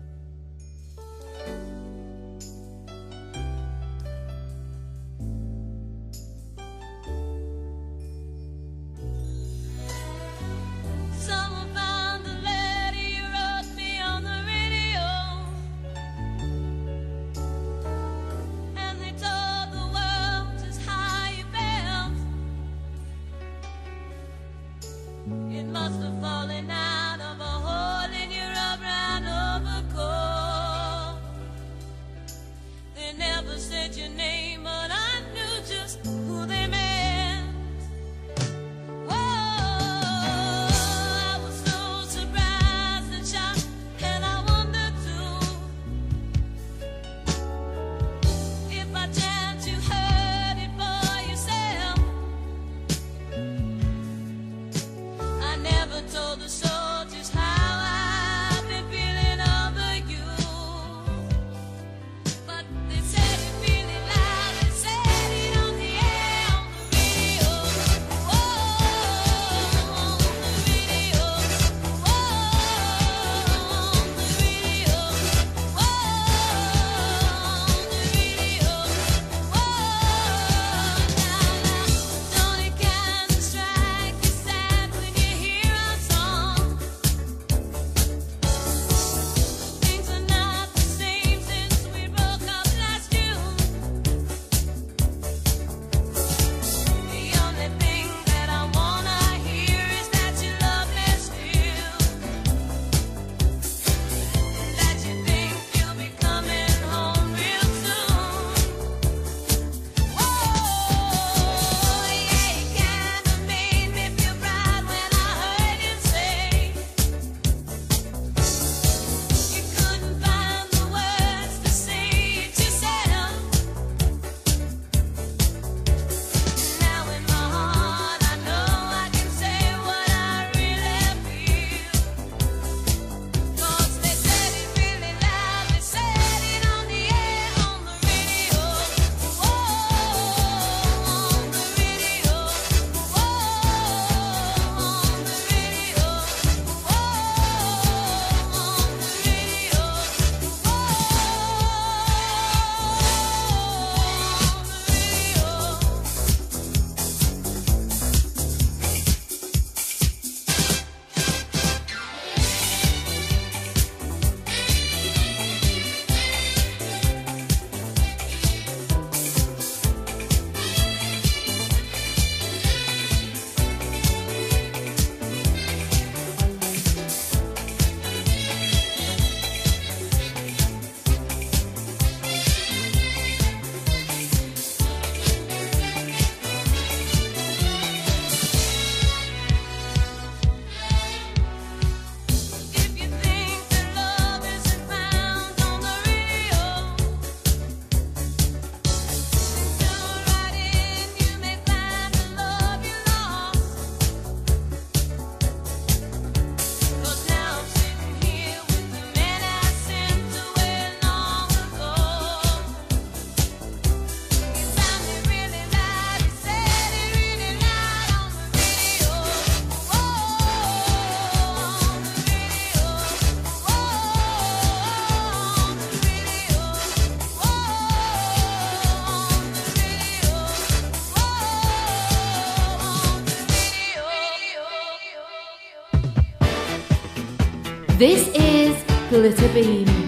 This is Glitterbeam.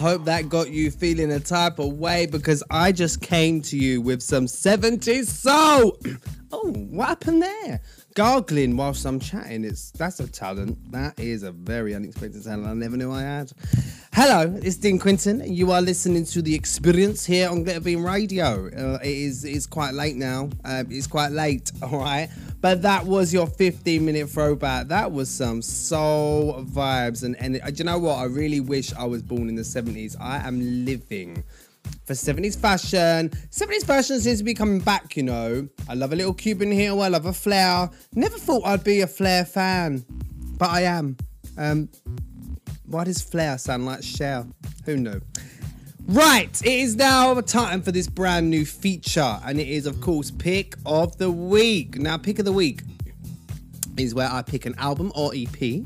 Hope that got you feeling a type of way because I just came to you with some 70s soul. [clears throat] oh, what happened there? Gargling whilst I'm chatting. It's that's a talent. That is a very unexpected talent. I never knew I had. Hello, it's Dean Quinton. You are listening to the experience here on Glitterbeam Radio. Uh, it is it's quite late now. Uh, it's quite late, [laughs] all right. But that was your 15 minute throwback. That was some soul vibes. And, and uh, do you know what? I really wish I was born in the 70s. I am living for 70s fashion. 70s fashion seems to be coming back, you know. I love a little Cuban heel. I love a flare. Never thought I'd be a flare fan, but I am. Um, why does flare sound like Cher? Who knew? Right, it is now time for this brand new feature, and it is, of course, pick of the week. Now, pick of the week is where I pick an album or EP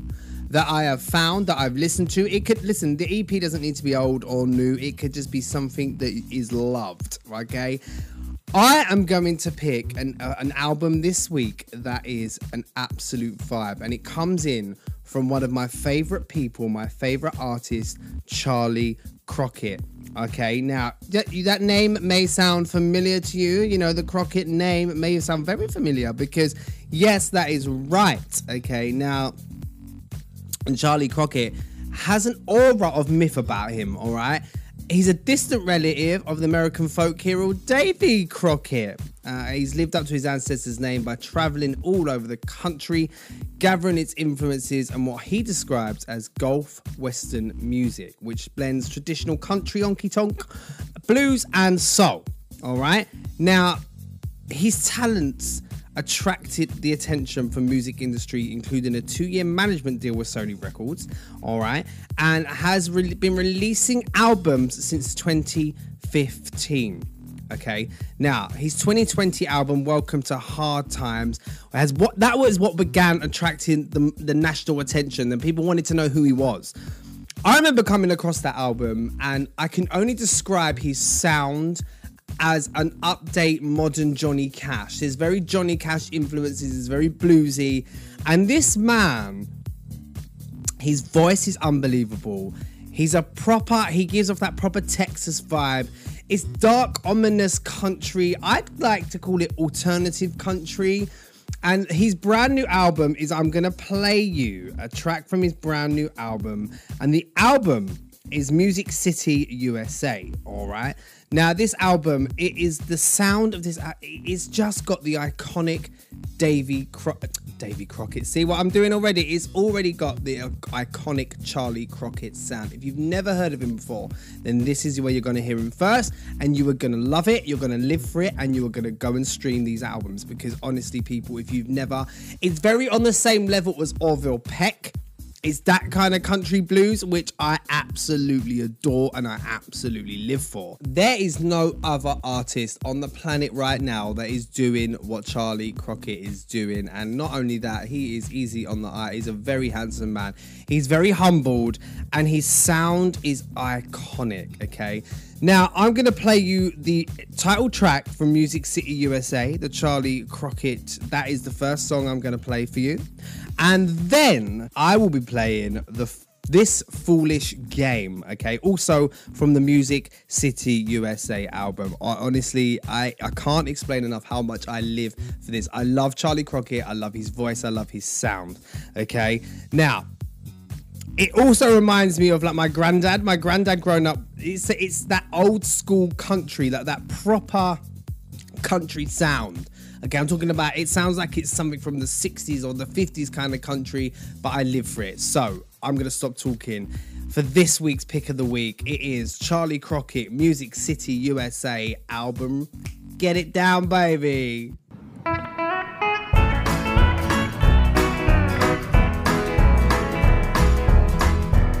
that I have found that I've listened to. It could listen, the EP doesn't need to be old or new, it could just be something that is loved, okay? I am going to pick an, uh, an album this week that is an absolute vibe, and it comes in from one of my favorite people, my favorite artist, Charley Crockett. Okay, now that, that name may sound familiar to you. You know, the Crockett name may sound very familiar because, yes, that is right. Okay, now and Charley Crockett has an aura of myth about him, all right? He's a distant relative of the American folk hero Davy Crockett. Uh, he's lived up to his ancestors' name by traveling all over the country, gathering its influences and what he describes as Gulf Western music, which blends traditional country honky tonk, blues, and soul. All right. Now, his talents attracted the attention from music industry including a two-year management deal with sony records all right and has re- been releasing albums since 2015 okay? Now his 2020 album welcome to hard times has what that was what began attracting the, the national attention and people wanted to know who he was. I remember coming across that album and i can only describe his sound as an update modern Johnny Cash. There's very Johnny Cash influences, it's very bluesy. And this man, his voice is unbelievable. He's a proper, he gives off that proper Texas vibe. It's dark, ominous country. I'd like to call it alternative country. And his brand new album is I'm gonna play you a track from his brand new album. And the album is Music City USA. All right. Now, this album, it is the sound of this. uh, It's just got the iconic Davy Cro- Davy Crockett. See what I'm doing already? It's already got the uh, iconic Charlie Crockett sound. If you've never heard of him before, then this is where you're going to hear him first, and you are going to love it. You're going to live for it, and you are going to go and stream these albums because honestly, people, if you've never, it's very on the same level as Orville Peck. It's that kind of country blues, which I absolutely adore and I absolutely live for. There is no other artist on the planet right now that is doing what Charley Crockett is doing. And not only that, he is easy on the eye. He's a very handsome man. He's very humbled and his sound is iconic, okay? Now, I'm going to play you the title track from Music City USA, the Charley Crockett. That is the first song I'm going to play for you. And then I will be playing the this foolish game okay also from the music city usa album I, honestly I, I can't explain enough how much i live for this i love charley crockett i love his voice i love his sound okay now it also reminds me of like my granddad. My granddad growing up, it's it's that old school country, like that proper country sound. Okay, I'm talking about it sounds like it's something from the 60s or the 50s kind of country, but I live for it. So I'm gonna stop talking. For this week's pick of the week, it is Charley Crockett Music City USA album. Get it down, baby.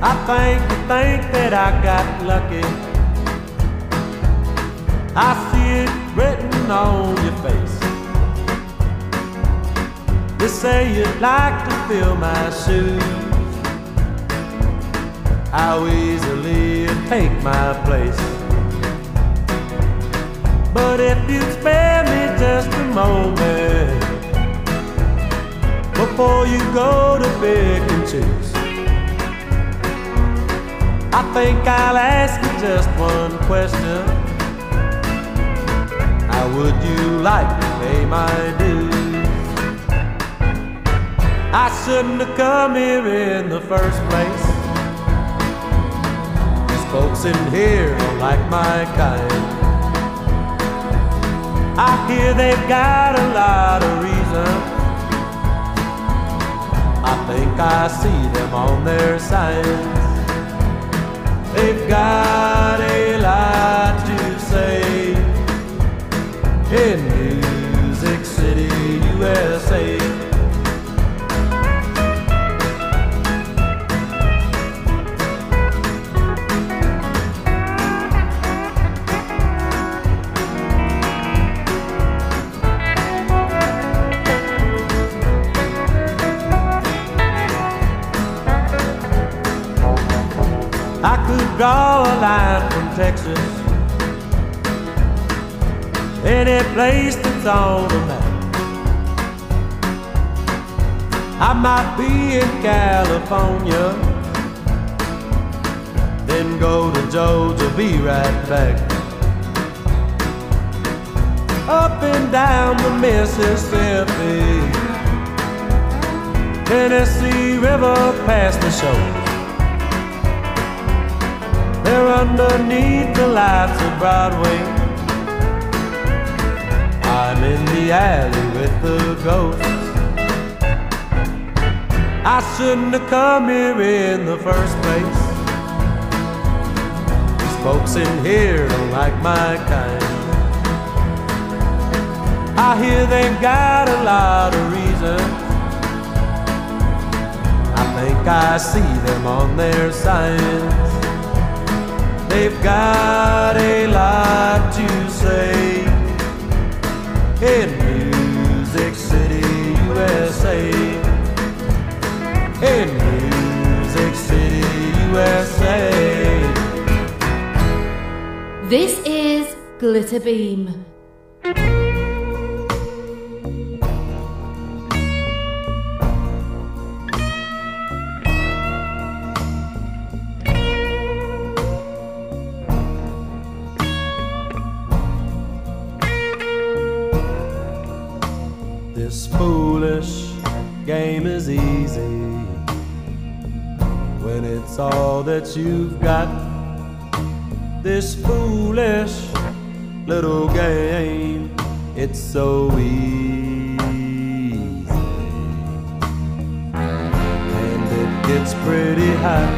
I think you think that I got lucky. I see it written on your face. You say you'd like to fill my shoes. How easily you take my place. But if you'd spare me just a moment before you go to pick and choose. I think I'll ask you just one question. How would you like to pay my dues? I shouldn't have come here in the first place. These folks in here don't like my kind. I hear they've got a lot of reason. I think I see them on their signs. They've got a lot to say in Music City, USA. I could draw a line from Texas, any place that's on the map. I might be in California, then go to Georgia, be right back. Up and down the Mississippi, Tennessee River past the shore. They're underneath the lights of Broadway. I'm in the alley with the ghosts. I shouldn't have come here in the first place. These folks in here don't like my kind. I hear they've got a lot of reasons. I think I see them on their signs. They've got a lot to say in Music City, USA. In Music City, USA. This is Glitterbeam. That you've got. This foolish little game, it's so easy. And it gets pretty hot,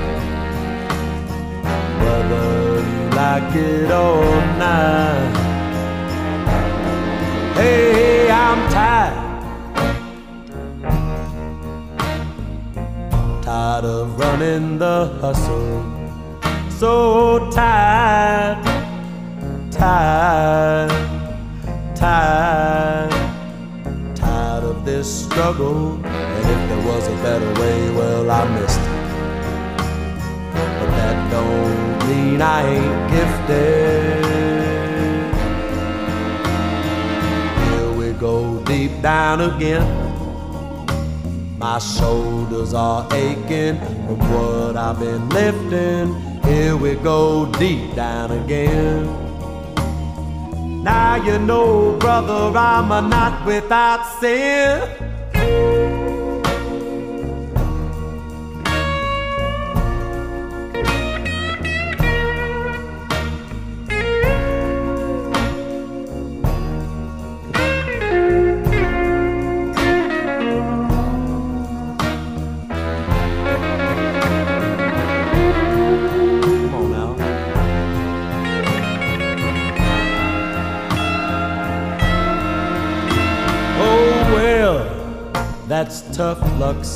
whether you like it or not. Hey, I'm tired. Tired of running the hustle. So tired, tired, tired, tired of this struggle. And if there was a better way, well, I missed it. But that don't mean I ain't gifted. Here we go deep down again. My shoulders are aching from what I've been lifting. Here we go deep down again. Now you know, brother, I'm not without sin.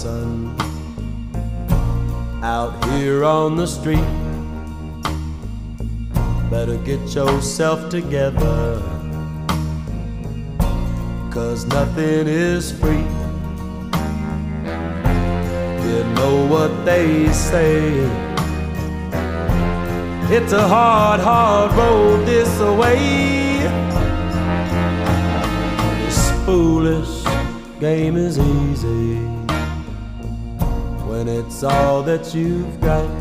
Son. Out here on the street, better get yourself together. Cause nothing is free. You know what they say. It's a hard, hard road this way. This foolish game is easy when it's all that you've got.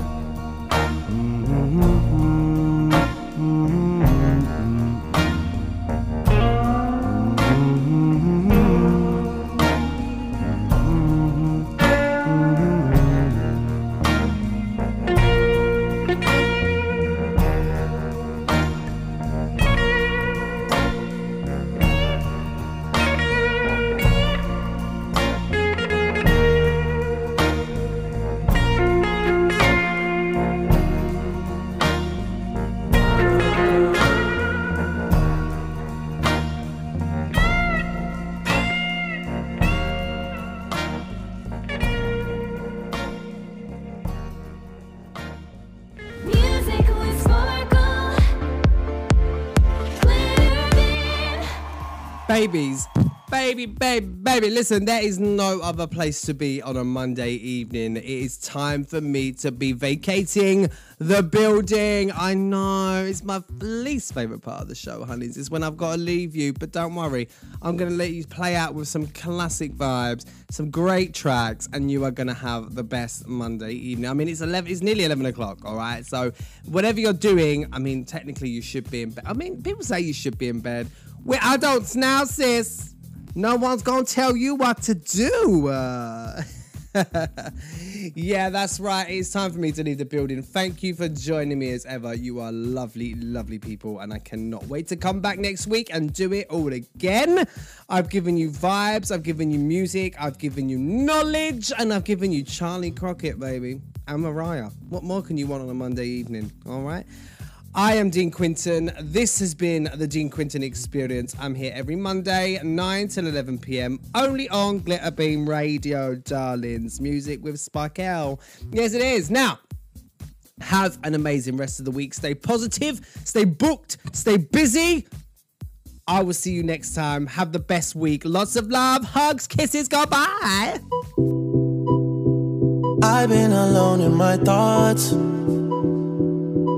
Babies. Baby, baby, baby. Listen, there is no other place to be on a Monday evening. It is time for me to be vacating the building. I know it's my least favorite part of the show, honeys. It's when I've got to leave you, but don't worry. I'm going to let you play out with some classic vibes, some great tracks, and you are going to have the best Monday evening. I mean, it's 11, it's nearly 11 o'clock, all right? So, whatever you're doing, I mean, technically you should be in bed. I mean, people say you should be in bed. We're adults now, sis. No one's gonna tell you what to do. Uh, [laughs] yeah, that's right. It's time for me to leave the building. Thank you for joining me as ever. You are lovely, lovely people, and I cannot wait to come back next week and do it all again. I've given you vibes, I've given you music, I've given you knowledge, and I've given you Charley Crockett, baby, and Mariah. What more can you want on a Monday evening? All right. I am Dean Quinton. This has been the Dean Quinton Experience. I'm here every Monday, 9 till 11 pm, only on Glitterbeam Radio, darlings. Music with Spike L. Yes, it is. Now, have an amazing rest of the week. Stay positive, stay booked, stay busy. I will see you next time. Have the best week. Lots of love, hugs, kisses. Goodbye. I've been alone in my thoughts.